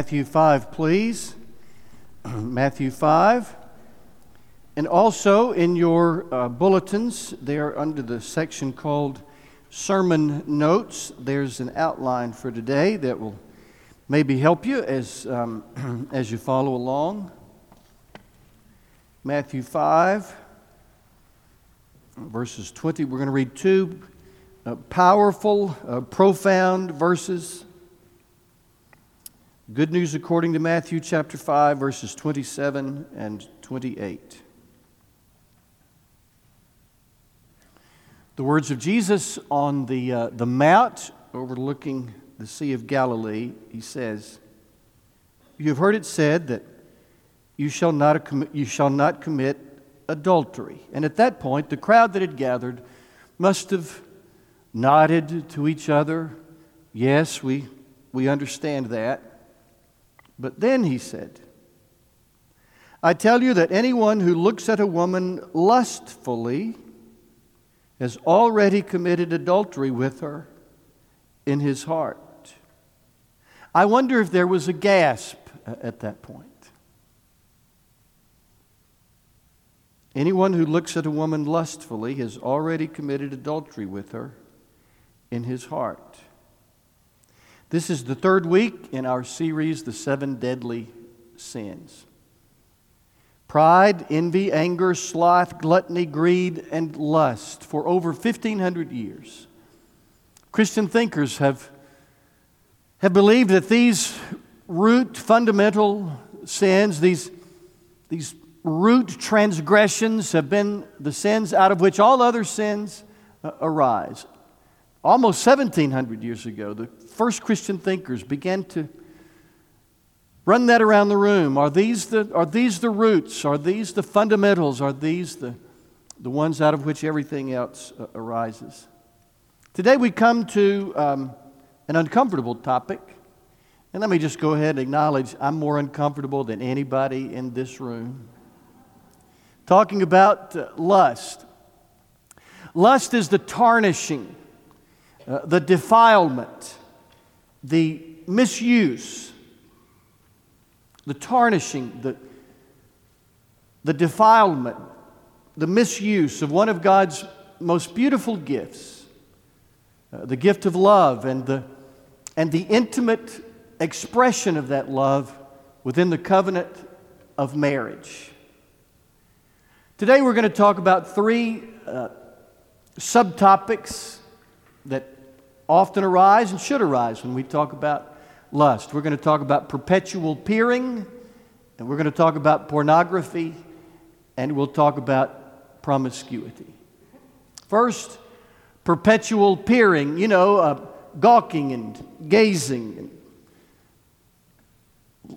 Matthew 5, please. Matthew 5. And also in your uh, bulletins, they are under the section called Sermon Notes. There's an outline for today that will maybe help you as, um, as you follow along. Matthew 5, verses 20. We're going to read two uh, powerful, uh, profound verses. Good news according to Matthew chapter 5, verses 27 and 28. The words of Jesus on the, uh, the mount overlooking the Sea of Galilee, he says, You have heard it said that you shall not, you shall not commit adultery. And at that point, the crowd that had gathered must have nodded to each other. Yes, we, we understand that. But then he said, I tell you that anyone who looks at a woman lustfully has already committed adultery with her in his heart. I wonder if there was a gasp at that point. Anyone who looks at a woman lustfully has already committed adultery with her in his heart. This is the third week in our series, The Seven Deadly Sins. Pride, envy, anger, sloth, gluttony, greed, and lust. For over 1,500 years, Christian thinkers have, have believed that these root fundamental sins, these, these root transgressions, have been the sins out of which all other sins uh, arise. Almost 1,700 years ago, the first Christian thinkers began to run that around the room. Are these the, are these the roots? Are these the fundamentals? Are these the, the ones out of which everything else uh, arises? Today we come to um, an uncomfortable topic. And let me just go ahead and acknowledge I'm more uncomfortable than anybody in this room. Talking about uh, lust. Lust is the tarnishing uh, the defilement, the misuse, the tarnishing, the, the defilement, the misuse of one of God's most beautiful gifts, uh, the gift of love, and the, and the intimate expression of that love within the covenant of marriage. Today we're going to talk about three uh, subtopics that often arise and should arise when we talk about lust. We're going to talk about perpetual peering, and we're going to talk about pornography, and we'll talk about promiscuity. First, perpetual peering, you know, uh, gawking and gazing and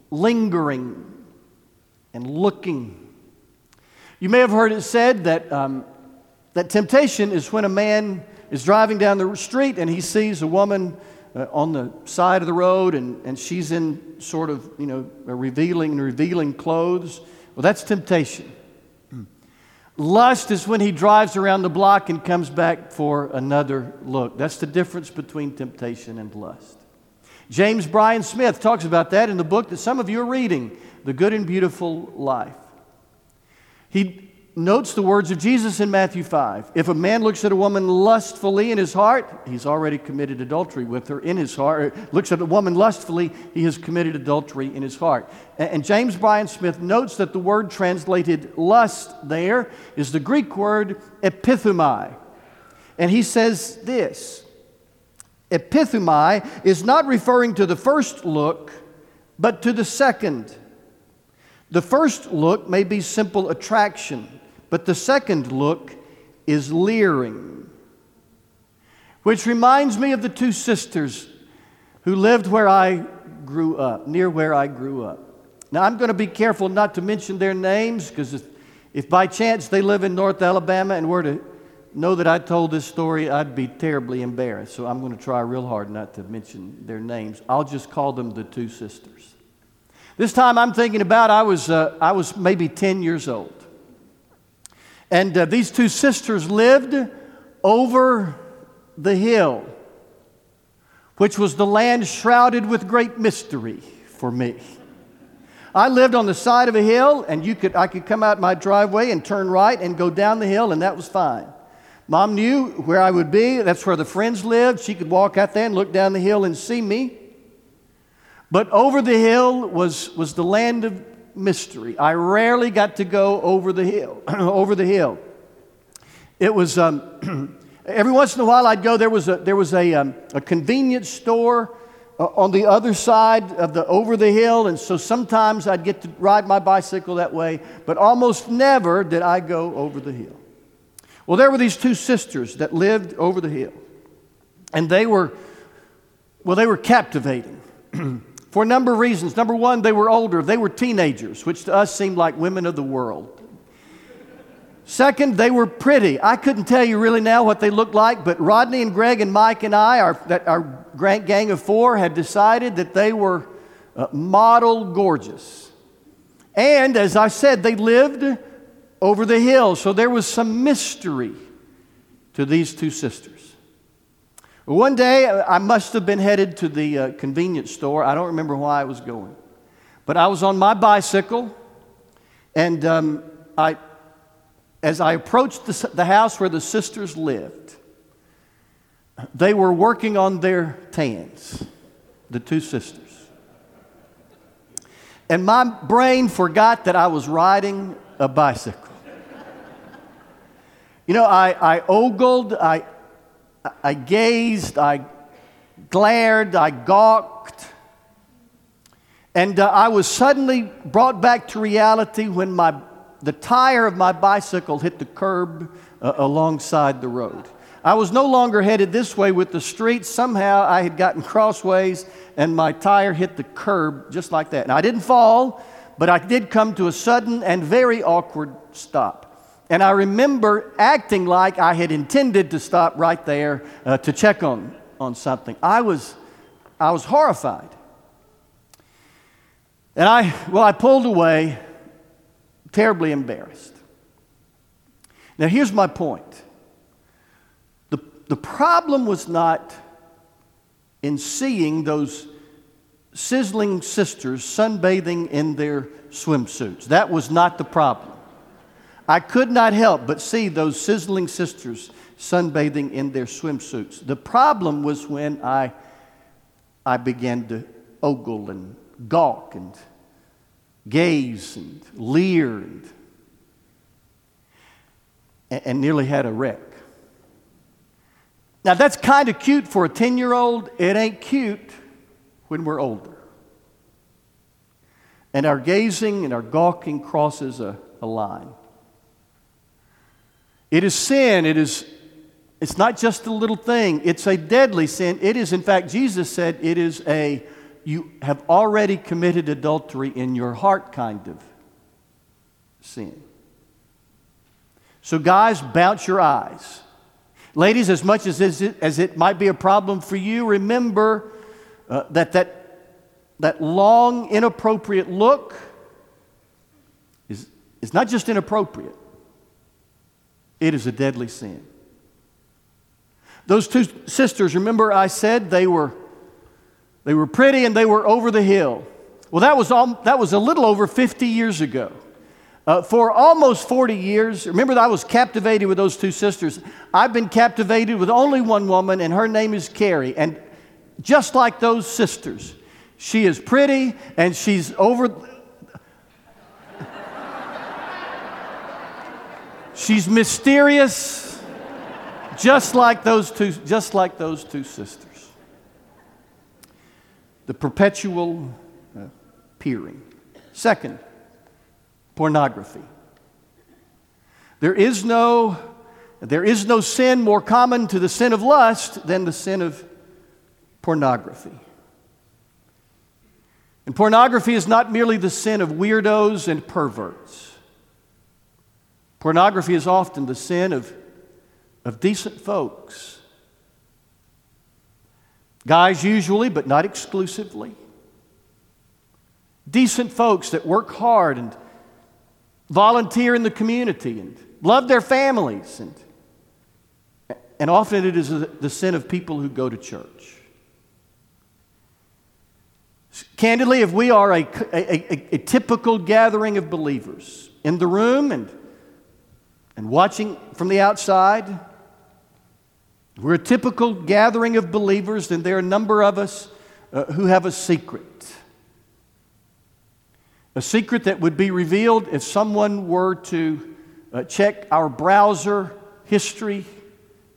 lingering and looking. You may have heard it said that, um, that temptation is when a man is driving down the street and he sees a woman uh, on the side of the road and, and she's in sort of, you know, revealing revealing clothes. Well, that's temptation. Lust is when he drives around the block and comes back for another look. That's the difference between temptation and lust. James Bryan Smith talks about that in the book that some of you are reading, The Good and Beautiful Life. He notes the words of Jesus in Matthew 5. If a man looks at a woman lustfully in his heart, he's already committed adultery with her in his heart. Looks at a woman lustfully, he has committed adultery in his heart. And James Bryan Smith notes that the word translated lust there is the Greek word epithumai. And he says this Epithumai is not referring to the first look, but to the second. The first look may be simple attraction, but the second look is leering. Which reminds me of the two sisters who lived where I grew up, near where I grew up. Now, I'm going to be careful not to mention their names because if, if by chance they live in North Alabama and were to know that I told this story, I'd be terribly embarrassed. So I'm going to try real hard not to mention their names. I'll just call them the two sisters. This time I'm thinking about, I was, uh, I was maybe 10 years old. And uh, these two sisters lived over the hill, which was the land shrouded with great mystery for me. I lived on the side of a hill, and you could, I could come out my driveway and turn right and go down the hill, and that was fine. Mom knew where I would be. That's where the friends lived. She could walk out there and look down the hill and see me. But over the hill was, was the land of mystery. I rarely got to go over the hill. over the hill. It was um, every once in a while I'd go. There was a there was a um, a convenience store uh, on the other side of the over the hill, and so sometimes I'd get to ride my bicycle that way. But almost never did I go over the hill. Well, there were these two sisters that lived over the hill, and they were well, they were captivating. for a number of reasons. Number one, they were older, they were teenagers, which to us seemed like women of the world. Second, they were pretty. I couldn't tell you really now what they looked like, but Rodney and Greg and Mike and I, our, our gang of four, had decided that they were uh, model gorgeous. And as I said, they lived over the hill, so there was some mystery to these two sisters. One day, I must have been headed to the uh, convenience store. I don't remember why I was going. But I was on my bicycle, and um, I, as I approached the, the house where the sisters lived, they were working on their tans, the two sisters. And my brain forgot that I was riding a bicycle. You know, I, I ogled, I, I gazed, I glared, I gawked. And uh, I was suddenly brought back to reality when my, the tire of my bicycle hit the curb uh, alongside the road. I was no longer headed this way with the street. Somehow I had gotten crossways and my tire hit the curb just like that. And I didn't fall, but I did come to a sudden and very awkward stop. And I remember acting like I had intended to stop right there uh, to check on, on something. I was, I was horrified. And I, well, I pulled away, terribly embarrassed. Now, here's my point the, the problem was not in seeing those sizzling sisters sunbathing in their swimsuits. That was not the problem. I could not help but see those sizzling sisters sunbathing in their swimsuits. The problem was when I, I began to ogle and gawk and gaze and leer and, and nearly had a wreck. Now, that's kind of cute for a 10 year old. It ain't cute when we're older. And our gazing and our gawking crosses a, a line. It is sin. It is, it's not just a little thing, it's a deadly sin. It is, in fact, Jesus said, it is a, you have already committed adultery in your heart kind of sin. So, guys, bounce your eyes. Ladies, as much as it, as it might be a problem for you, remember uh, that, that that long, inappropriate look is, is not just inappropriate, it is a deadly sin. Those two sisters, remember I said they were, they were pretty and they were over the hill. Well, that was, all, that was a little over 50 years ago. Uh, for almost 40 years, remember I was captivated with those two sisters. I've been captivated with only one woman, and her name is Carrie. And just like those sisters, she is pretty and she's over, She's mysterious, just like those two, just like those two sisters. The perpetual uh, peering. Second, pornography. There is no there is no sin more common to the sin of lust than the sin of pornography. And pornography is not merely the sin of weirdos and perverts. Pornography is often the sin of, of decent folks. Guys, usually, but not exclusively. Decent folks that work hard and volunteer in the community and love their families. And, and often it is the sin of people who go to church. Candidly, if we are a, a, a, a typical gathering of believers in the room and, and watching from the outside, we're a typical gathering of believers, and there are a number of us uh, who have a secret. A secret that would be revealed if someone were to uh, check our browser history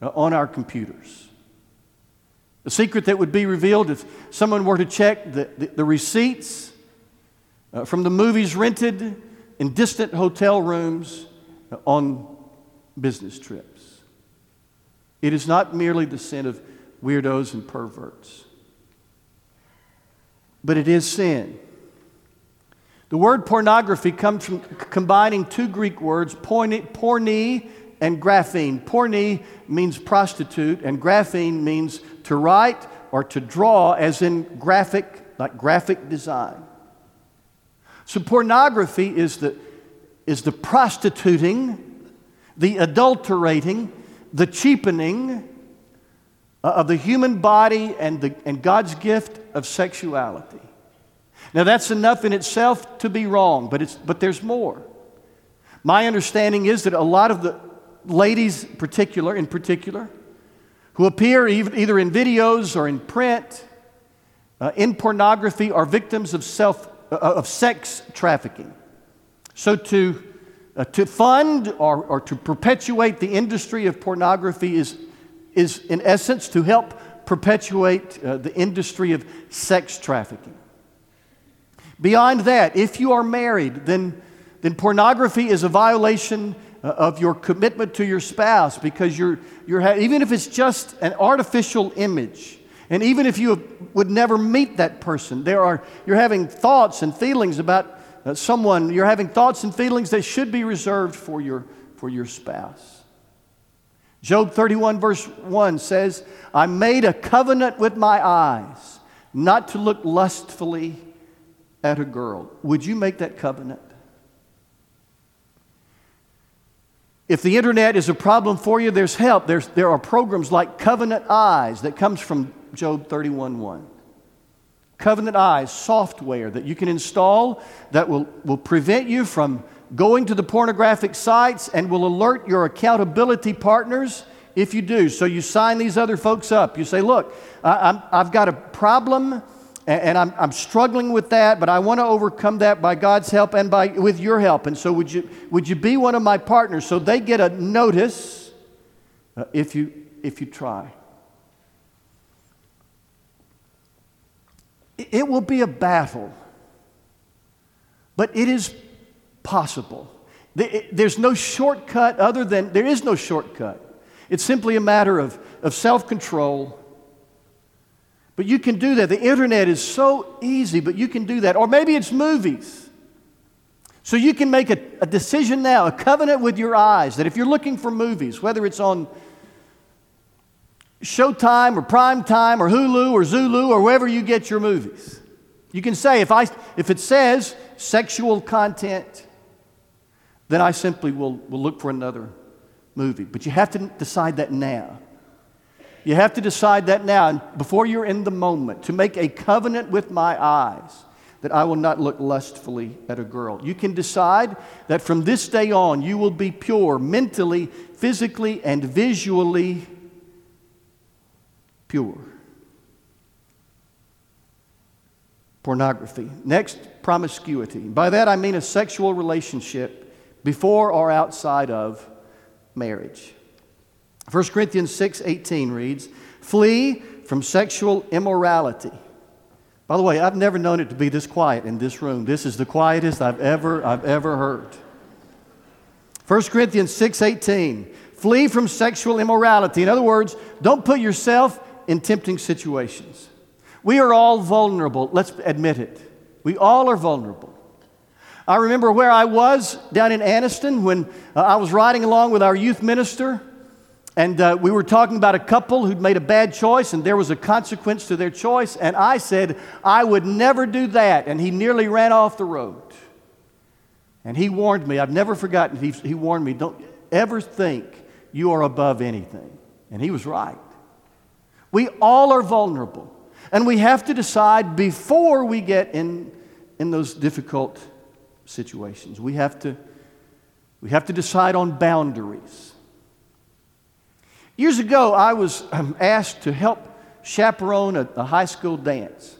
uh, on our computers. A secret that would be revealed if someone were to check the, the, the receipts uh, from the movies rented in distant hotel rooms on business trips. It is not merely the sin of weirdos and perverts, but it is sin the word pornography comes from combining two Greek words, porni and graphene. Porni means prostitute, and graphene means to write or to draw, as in graphic, like graphic design. So, pornography is the, is the prostituting, the adulterating, the cheapening uh, of the human body and, the, and God's gift of sexuality. Now, that's enough in itself to be wrong, but, it's, but there's more. My understanding is that a lot of the ladies, particular, in particular, who appear either in videos or in print, uh, in pornography, are victims of, self, uh, of sex trafficking. So, to, uh, to fund or, or to perpetuate the industry of pornography is, is, in essence, to help perpetuate uh, the industry of sex trafficking. Beyond that, if you are married, then, then pornography is a violation uh, of your commitment to your spouse because you're, you're ha- even if it's just an artificial image, and even if you would never meet that person, there are, you're having thoughts and feelings about Uh, someone, you're having thoughts and feelings that should be reserved for your, for your spouse. Job 31, verse 1 says, I made a covenant with my eyes not to look lustfully at a girl. Would you make that covenant? If the internet is a problem for you, there's help. There's, there are programs like Covenant Eyes that comes from Job 31.1. Covenant Eyes software that you can install that will, will prevent you from going to the pornographic sites and will alert your accountability partners if you do. So you sign these other folks up. You say, look, I, have got a problem and, I'm, I'm struggling with that, but I want to overcome that by God's help and by, with your help. And so, would you, would you be one of my partners? So they get a notice uh, if, you, if you try. It will be a battle, but it is possible. There's no shortcut other than, there is no shortcut. It's simply a matter of, of self control but you can do that. The internet is so easy, but you can do that. Or maybe it's movies. So you can make a, a, decision now, a covenant with your eyes, that if you're looking for movies, whether it's on Showtime or Prime Time or Hulu or Zulu or wherever you get your movies, you can say, if, I, if it says sexual content, then I simply will, will look for another movie. But you have to decide that now. You have to decide that now, before you're in the moment, to make a covenant with my eyes that I will not look lustfully at a girl. You can decide that from this day on you will be pure mentally, physically, and visually pure. Pornography. Next, promiscuity. By that I mean a sexual relationship before or outside of marriage. 1 Corinthians 6 18 reads, Flee from sexual immorality. By the way, I've never known it to be this quiet in this room. This is the quietest I've ever, I've ever heard. 1 Corinthians 6 18, flee from sexual immorality. In other words, don't put yourself in tempting situations. We are all vulnerable, let's admit it. We all are vulnerable. I remember where I was down in Anniston when uh, I was riding along with our youth minister and uh, we were talking about a couple who'd made a bad choice, and there was a consequence to their choice. And I said, I would never do that. And he nearly ran off the road. And he warned me, I've never forgotten, he, he warned me, don't ever think you are above anything. And he was right. We all are vulnerable. And we have to decide before we get in, in those difficult situations. We have, to, we have to decide on boundaries. Years ago, I was um, asked to help chaperone a, a, high school dance.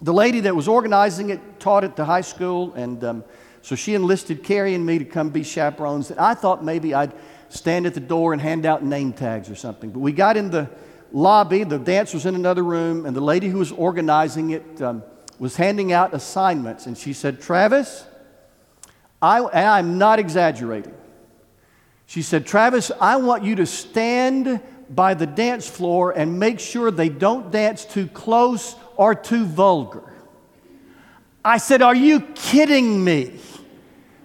The lady that was organizing it taught at the high school, and um, so she enlisted Carrie and me to come be chaperones. And I thought maybe I'd stand at the door and hand out name tags or something. But we got in the lobby, the dance was in another room, and the lady who was organizing it um, was handing out assignments. And she said, Travis, I, and I'm not exaggerating. She said, Travis, I want you to stand by the dance floor and make sure they don't dance too close or too vulgar. I said, Are you kidding me?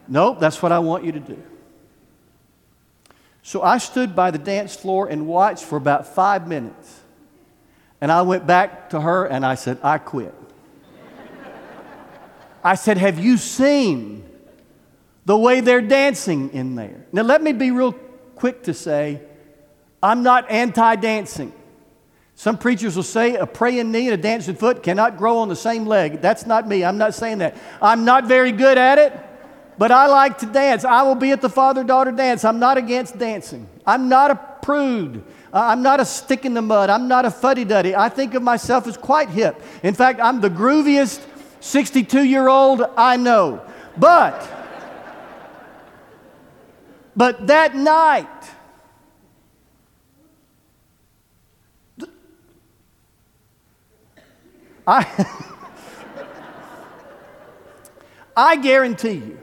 Nope, that's what I want you to do. So I stood by the dance floor and watched for about five minutes. And I went back to her and I said, I quit. I said, Have you seen the way they're dancing in there? Now, let me be real quick to say, I'm not anti dancing. Some preachers will say a praying knee and a dancing foot cannot grow on the same leg. That's not me. I'm not saying that. I'm not very good at it. But I like to dance. I will be at the father daughter dance. I'm not against dancing. I'm not a prude. I'm not a stick in the mud. I'm not a fuddy duddy. I think of myself as quite hip. In fact, I'm the grooviest 62 year old I know. But, but that night, I, I guarantee you,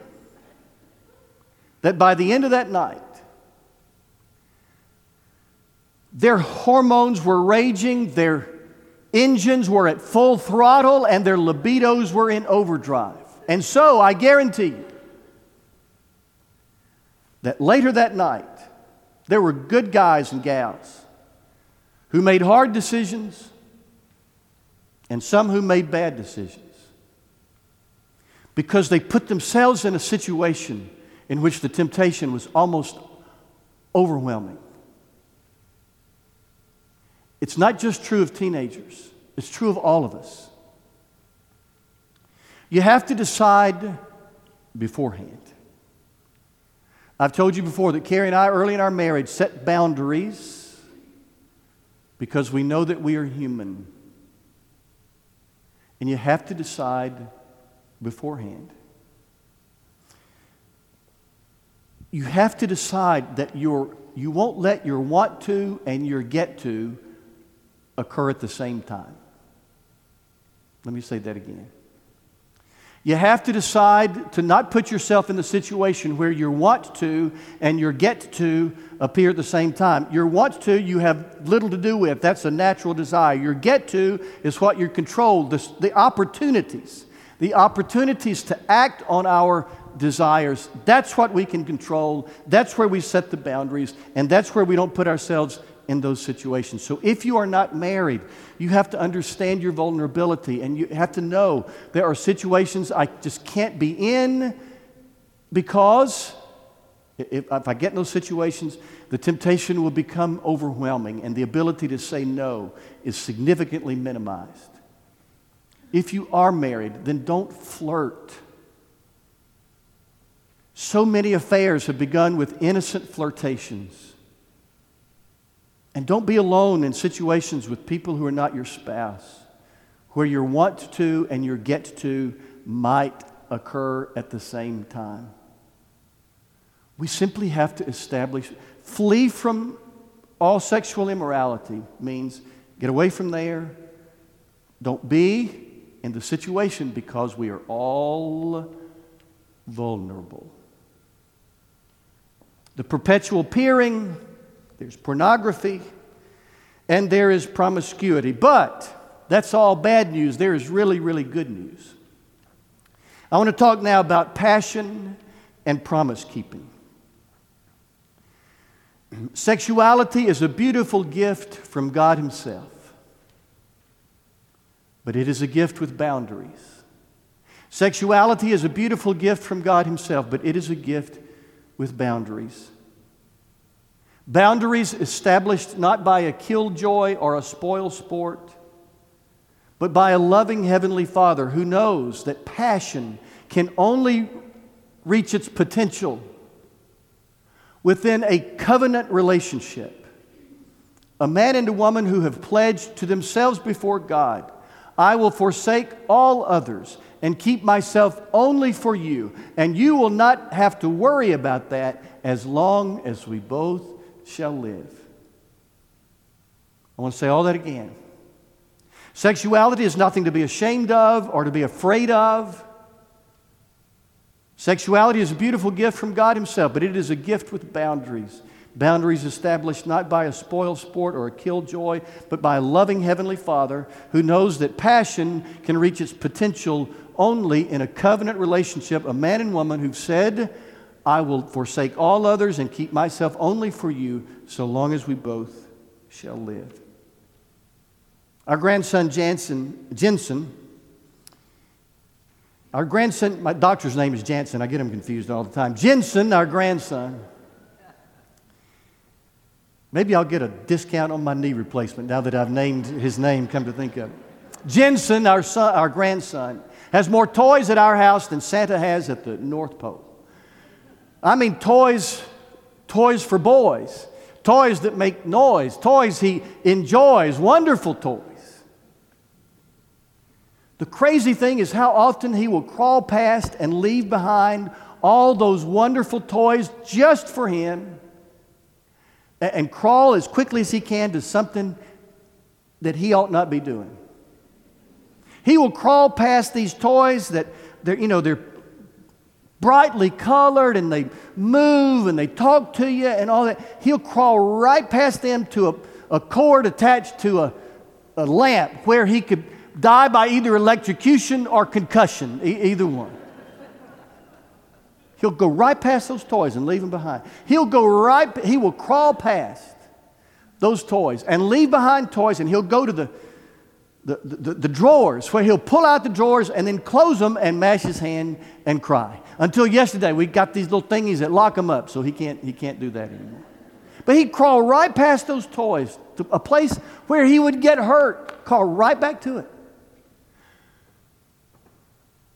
that by the end of that night, their hormones were raging, their engines were at full throttle, and their libidos were in overdrive. And so I guarantee you that later that night, there were good guys and gals who made hard decisions and some who made bad decisions because they put themselves in a situation in which the temptation was almost overwhelming. It's not just true of teenagers, it's true of all of us. You have to decide beforehand. I've told you before that Carrie and I, early in our marriage, set boundaries because we know that we are human. And you have to decide beforehand. You have to decide that you you won't let your want to and your get to occur at the same time. Let me say that again. You have to decide to not put yourself in the situation where your want to and your get to appear at the same time. Your want to, you have little to do with. That's a natural desire. Your get to is what you control, the, the opportunities. The opportunities to act on our desires. That's what we can control. That's where we set the boundaries, and that's where we don't put ourselves in those situations. So if you are not married, you have to understand your vulnerability and you have to know there are situations I just can't be in because if, I get in those situations, the temptation will become overwhelming and the ability to say no is significantly minimized. If you are married, then don't flirt so many affairs have begun with innocent flirtations. And don't be alone in situations with people who are not your spouse, where your want to and your get to might occur at the same time. We simply have to establish, flee from all sexual immorality means get away from there. Don't be in the situation because we are all vulnerable the perpetual peering, there's pornography, and there is promiscuity. But that's all bad news. There is really, really good news. I want to talk now about passion and promise keeping. Sexuality is a beautiful gift from God Himself, but it is a gift with boundaries. Sexuality is a beautiful gift from God Himself, but it is a gift with boundaries. Boundaries established not by a killjoy or a spoil sport, but by a loving Heavenly Father who knows that passion can only reach its potential within a covenant relationship. A man and a woman who have pledged to themselves before God, I will forsake all others and keep myself only for you. And you will not have to worry about that as long as we both shall live. I want to say all that again. Sexuality is nothing to be ashamed of or to be afraid of. Sexuality is a beautiful gift from God Himself, but it is a gift with boundaries. Boundaries established not by a spoil sport or a killjoy, but by a loving Heavenly Father who knows that passion can reach its potential only in a covenant relationship, a man and woman who've said, I will forsake all others and keep myself only for you so long as we both shall live. Our grandson Jansen, Jensen, our grandson, my doctor's name is Jansen, I get him confused all the time. Jensen, our grandson, maybe I'll get a discount on my knee replacement now that I've named his name, come to think of it. Jensen, our, son, our grandson, has more toys at our house than Santa has at the North Pole. I mean, toys, toys for boys, toys that make noise, toys he enjoys, wonderful toys. The crazy thing is how often he will crawl past and leave behind all those wonderful toys just for him and crawl as quickly as he can to something that he ought not be doing. He will crawl past these toys that they're, you know, they're brightly colored and they move and they talk to you and all that. He'll crawl right past them to a, a cord attached to a, a lamp where he could die by either electrocution or concussion, e- either one. He'll go right past those toys and leave them behind. He'll go right, he will crawl past those toys and leave behind toys, and he'll go to the, the, the, the, drawers where he'll pull out the drawers and then close them and mash his hand and cry. Until yesterday, we got these little thingies that lock him up, so he can't, he can't do that anymore. But he'd crawl right past those toys to a place where he would get hurt, crawl right back to it.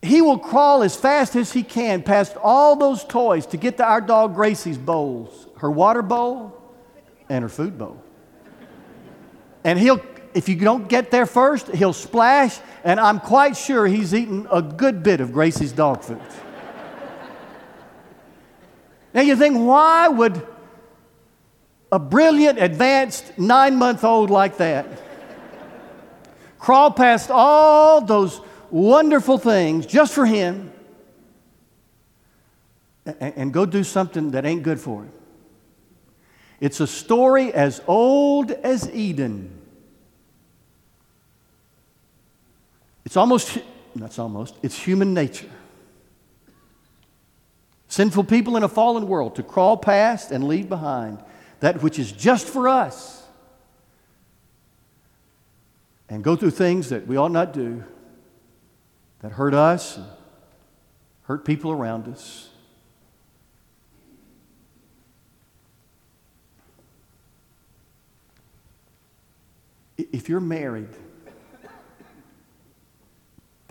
He will crawl as fast as he can past all those toys to get to our dog Gracie's bowls her water bowl and her food bowl. And he'll, if you don't get there first, he'll splash, and I'm quite sure he's eaten a good bit of Gracie's dog food. now you think, why would a brilliant, advanced nine month old like that crawl past all those wonderful things just for him and, and go do something that ain't good for him. It's a story as old as Eden. It's almost, that's almost, it's human nature. Sinful people in a fallen world to crawl past and leave behind that which is just for us and go through things that we ought not do that hurt us, hurt people around us. If you're married,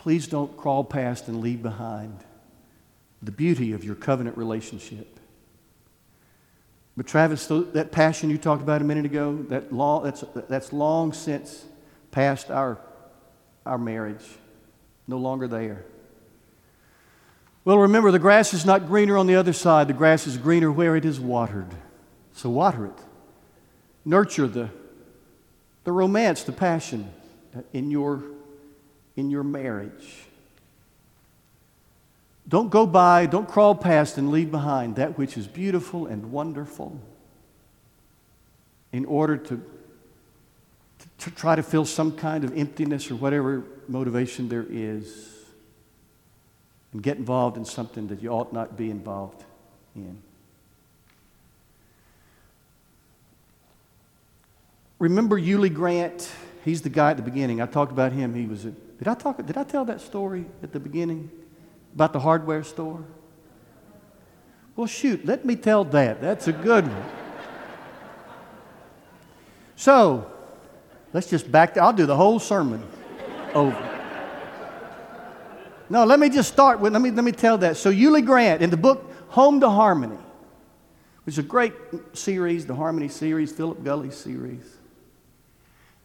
please don't crawl past and leave behind the beauty of your covenant relationship. But Travis, that passion you talked about a minute ago, that long, that's, that's long since past our, our marriage no longer there. Well, remember, the grass is not greener on the other side. The grass is greener where it is watered. So water it. Nurture the, the romance, the passion in your, in your marriage. Don't go by, don't crawl past and leave behind that which is beautiful and wonderful in order to to try to fill some kind of emptiness or whatever motivation there is and get involved in something that you ought not be involved in. Remember Uly Grant? He's the guy at the beginning. I talked about him. He was a, did I talk did I tell that story at the beginning about the hardware store? Well, shoot, let me tell that. That's a good one. So, Let's just back, I'll do the whole sermon. over. No, let me just start with, let me, let me tell that. So, Uly Grant, in the book Home to Harmony, which is a great series, the Harmony series, Philip Gulley series.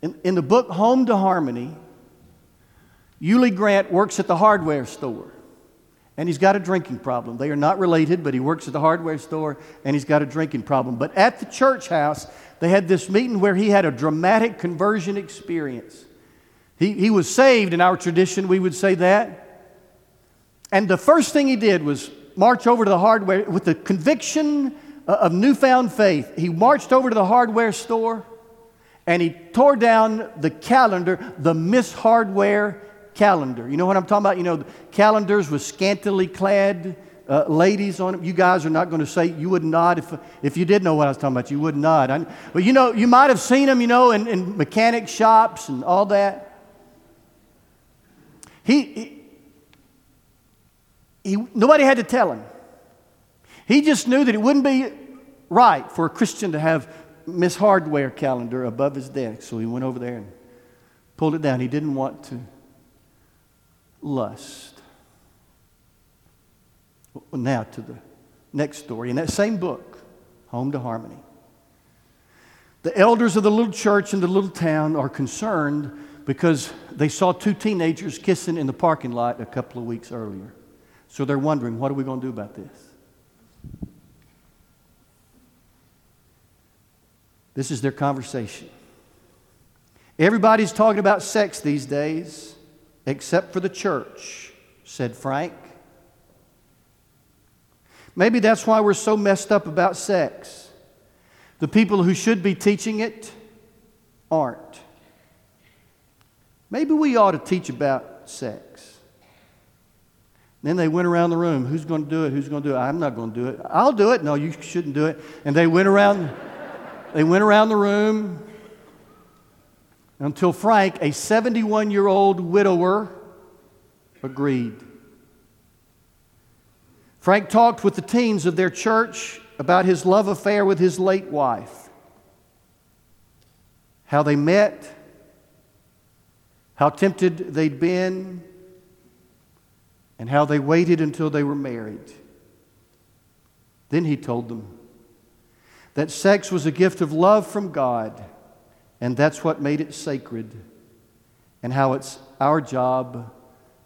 In, in the book Home to Harmony, Uly Grant works at the hardware store and he's got a drinking problem. They are not related, but he works at the hardware store and he's got a drinking problem. But at the church house, they had this meeting where he had a dramatic conversion experience. He, he was saved in our tradition, we would say that. And the first thing he did was march over to the hardware with the conviction uh, of newfound faith. He marched over to the hardware store and he tore down the calendar, the Miss Hardware calendar. You know what I'm talking about? You know, calendars with scantily clad uh, ladies on them. You guys are not going to say, you would not, if, if you did know what I was talking about, you would not. I, but you know, you might have seen them, you know, in, in mechanic shops and all that. He, he, he, nobody had to tell him. He just knew that it wouldn't be right for a Christian to have Miss Hardware calendar above his desk. So he went over there and pulled it down. He didn't want to lust. Now to the next story. In that same book, Home to Harmony, the elders of the little church in the little town are concerned because they saw two teenagers kissing in the parking lot a couple of weeks earlier. So they're wondering, what are we going to do about this? This is their conversation. Everybody's talking about sex these days except for the church, said Frank. Maybe that's why we're so messed up about sex. The people who should be teaching it aren't. Maybe we ought to teach about sex. Then they went around the room. Who's going to do it? Who's going to do it? I'm not going to do it. I'll do it. No, you shouldn't do it. And they went around. They went around the room until Frank, a 71 year old widower, agreed. Frank talked with the teens of their church about his love affair with his late wife, how they met, how tempted they'd been, and how they waited until they were married. Then he told them that sex was a gift of love from God and that's what made it sacred, and how it's our job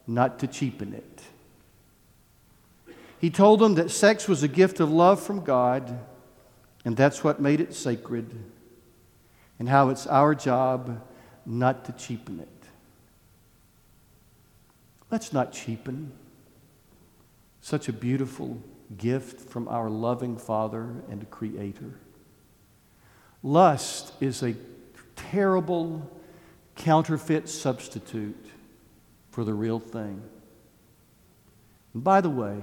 not to cheapen it. He told them that sex was a gift of love from God, and that's what made it sacred, and how it's our job not to cheapen it. Let's not cheapen such a beautiful gift from our loving Father and Creator. Lust is a terrible counterfeit substitute for the real thing. And by the way,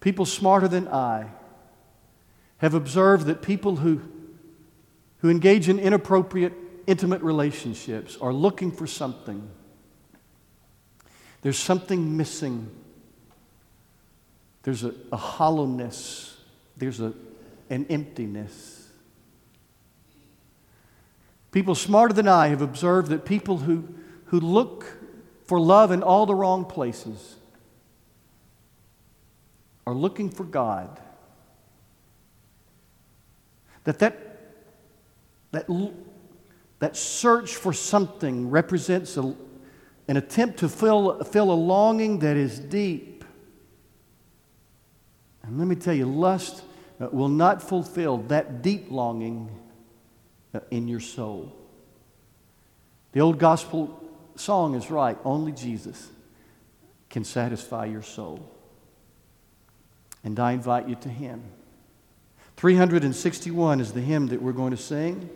people smarter than I have observed that people who, who engage in inappropriate, intimate relationships are looking for something. There's something missing. There's a, a hollowness. There's a, an emptiness. People smarter than I have observed that people who, who look for love in all the wrong places are looking for God. That that, that, that search for something represents a, an attempt to fill, fill a longing that is deep. And let me tell you, lust uh, will not fulfill that deep longing Uh, in your soul. The old gospel song is right. Only Jesus can satisfy your soul. And I invite you to Him. 361 is the hymn that we're going to sing.